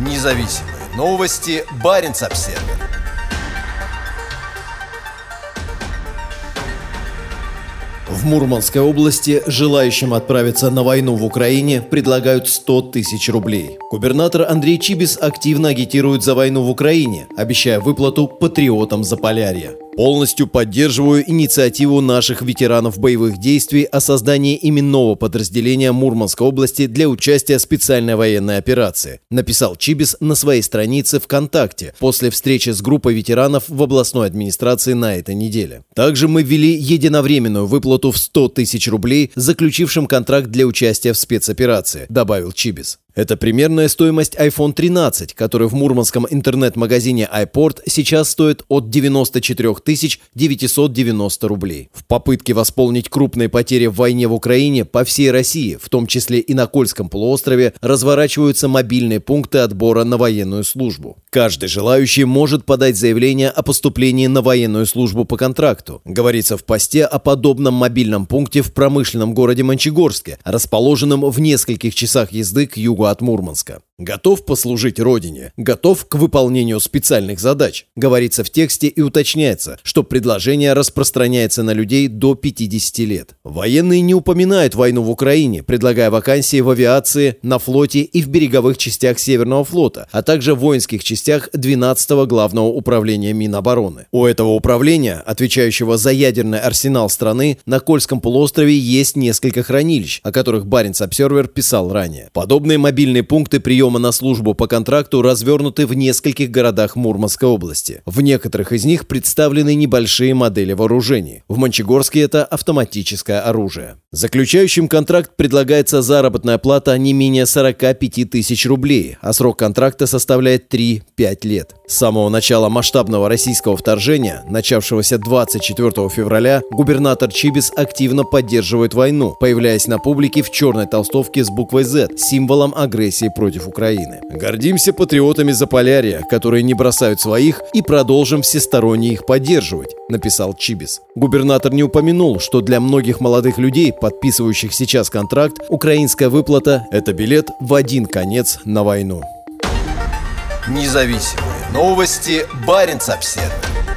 Независимые новости. Барин обсерва В Мурманской области желающим отправиться на войну в Украине предлагают 100 тысяч рублей. Губернатор Андрей Чибис активно агитирует за войну в Украине, обещая выплату патриотам Заполярья. Полностью поддерживаю инициативу наших ветеранов боевых действий о создании именного подразделения Мурманской области для участия в специальной военной операции, написал Чибис на своей странице ВКонтакте после встречи с группой ветеранов в областной администрации на этой неделе. Также мы ввели единовременную выплату в 100 тысяч рублей заключившим контракт для участия в спецоперации, добавил Чибис. Это примерная стоимость iPhone 13, который в мурманском интернет-магазине iPort сейчас стоит от 94 990 рублей. В попытке восполнить крупные потери в войне в Украине по всей России, в том числе и на Кольском полуострове, разворачиваются мобильные пункты отбора на военную службу. Каждый желающий может подать заявление о поступлении на военную службу по контракту. Говорится в посте о подобном мобильном пункте в промышленном городе Мончегорске, расположенном в нескольких часах езды к югу от Мурманска. Готов послужить Родине, готов к выполнению специальных задач. Говорится в тексте и уточняется, что предложение распространяется на людей до 50 лет. Военные не упоминают войну в Украине, предлагая вакансии в авиации, на флоте и в береговых частях Северного флота, а также в воинских частях 12-го главного управления Минобороны. У этого управления, отвечающего за ядерный арсенал страны, на Кольском полуострове есть несколько хранилищ, о которых Баренц Обсервер писал ранее. Подобные мобильные пункты приема приема на службу по контракту развернуты в нескольких городах Мурманской области. В некоторых из них представлены небольшие модели вооружений. В Мончегорске это автоматическое оружие. Заключающим контракт предлагается заработная плата не менее 45 тысяч рублей, а срок контракта составляет 3-5 лет. С самого начала масштабного российского вторжения, начавшегося 24 февраля, губернатор Чибис активно поддерживает войну, появляясь на публике в черной толстовке с буквой Z, символом агрессии против Украины. Гордимся патриотами Заполярья, которые не бросают своих и продолжим всесторонне их поддерживать, написал Чибис. Губернатор не упомянул, что для многих молодых людей, подписывающих сейчас контракт, украинская выплата – это билет в один конец на войну. Независимые Новости Баренц-Обседный.